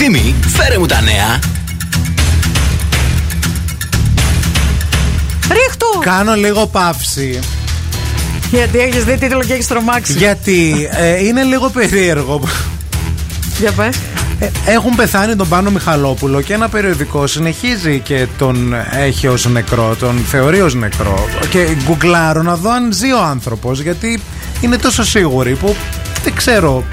Ευθύμη, φέρε μου τα νέα. Ρίχτω! Κάνω λίγο παύση. Γιατί έχεις δει τίτλο και έχεις τρομάξει. Γιατί ε, είναι λίγο περίεργο. Για πες. Ε, έχουν πεθάνει τον Πάνο Μιχαλόπουλο και ένα περιοδικό συνεχίζει και τον έχει ως νεκρό, τον θεωρεί ως νεκρό. Και γκουγκλάρω να δω αν ζει ο άνθρωπος γιατί είναι τόσο σίγουροι που δεν ξέρω.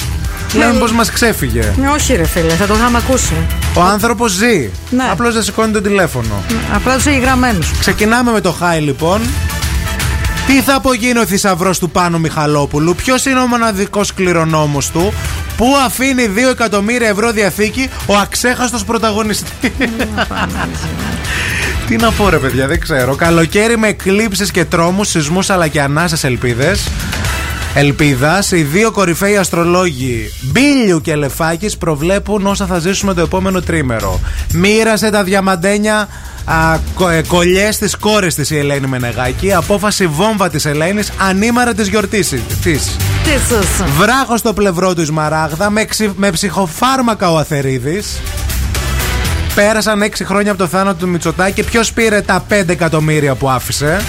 Λέμε πως μας ξέφυγε. Ναι, όχι ρε φίλε, θα το είχαμε ακούσει. Ο άνθρωπος ζει. Ναι. Απλώς δεν σηκώνει το τηλέφωνο. Απλά τους έχει γραμμένους. Ξεκινάμε με το χάι λοιπόν. Τι θα απογίνει ο θησαυρός του Πάνου Μιχαλόπουλου, ποιος είναι ο μοναδικός κληρονόμος του, Πού αφήνει 2 εκατομμύρια ευρώ διαθήκη ο αξέχαστος πρωταγωνιστής; Τι να πω ρε παιδιά δεν ξέρω Καλοκαίρι με εκλήψεις και τρόμους Σεισμούς αλλά και ανάσες ελπίδες Ελπίδας, οι δύο κορυφαίοι αστρολόγοι Μπίλιου και Λεφάκης προβλέπουν όσα θα ζήσουμε το επόμενο τρίμερο. Μοίρασε τα διαμαντένια ε, κολλιές στι κόρε της η Ελένη Μενεγάκη. Απόφαση βόμβα της Ελένης ανήμερα της γιορτής της. Βράχος στο πλευρό του Ισμαράγδα με, με ψυχοφάρμακα ο Αθερίδης. Πέρασαν 6 χρόνια από το θάνατο του Μητσοτάκη και ποιος πήρε τα 5 εκατομμύρια που άφησε.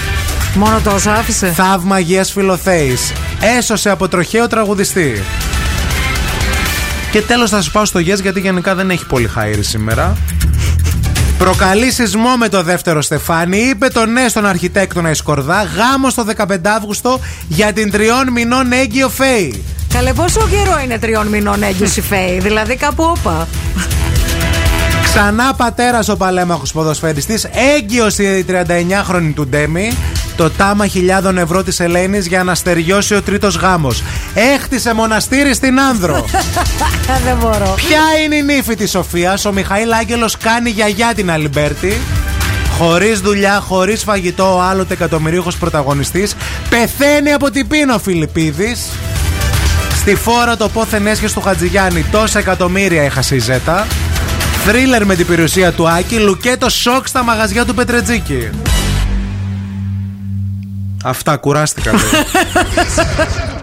Μόνο τόσο άφησε. Θαύμα Αγίας Φιλοθέης. Έσωσε από τροχαίο τραγουδιστή. Και τέλος θα σα πάω στο Yes γιατί γενικά δεν έχει πολύ χαίρι σήμερα. Προκαλεί σεισμό με το δεύτερο Στεφάνι. Είπε το ναι στον αρχιτέκτονα Ισκορδά. Γάμο το 15 Αύγουστο για την τριών μηνών έγκυο Φέη. Καλέ, πόσο καιρό είναι τριών μηνών έγκυος η Φέη, δηλαδή κάπου όπα. Ξανά πατέρας ο παλέμαχος ποδοσφαιριστής, έγκυος η 39χρονη του Ντέμη το τάμα χιλιάδων ευρώ της Ελένης για να στεριώσει ο τρίτος γάμος. Έχτισε μοναστήρι στην Άνδρο. Δεν μπορώ. Ποια είναι η νύφη της Σοφίας, ο Μιχαήλ Άγγελος κάνει γιαγιά την Αλιμπέρτη. Χωρίς δουλειά, χωρίς φαγητό, ο άλλοτε εκατομμυριούχος πρωταγωνιστής. Πεθαίνει από την πείνα ο Φιλιππίδης. Στη φόρα το πόθεν έσχες του Χατζηγιάννη. Τόσα εκατομμύρια έχασε η Ζέτα. Θρίλερ με την περιουσία του Άκη. Λουκέτο σοκ στα μαγαζιά του Πετρετζίκη. Αυτά κουράστηκα.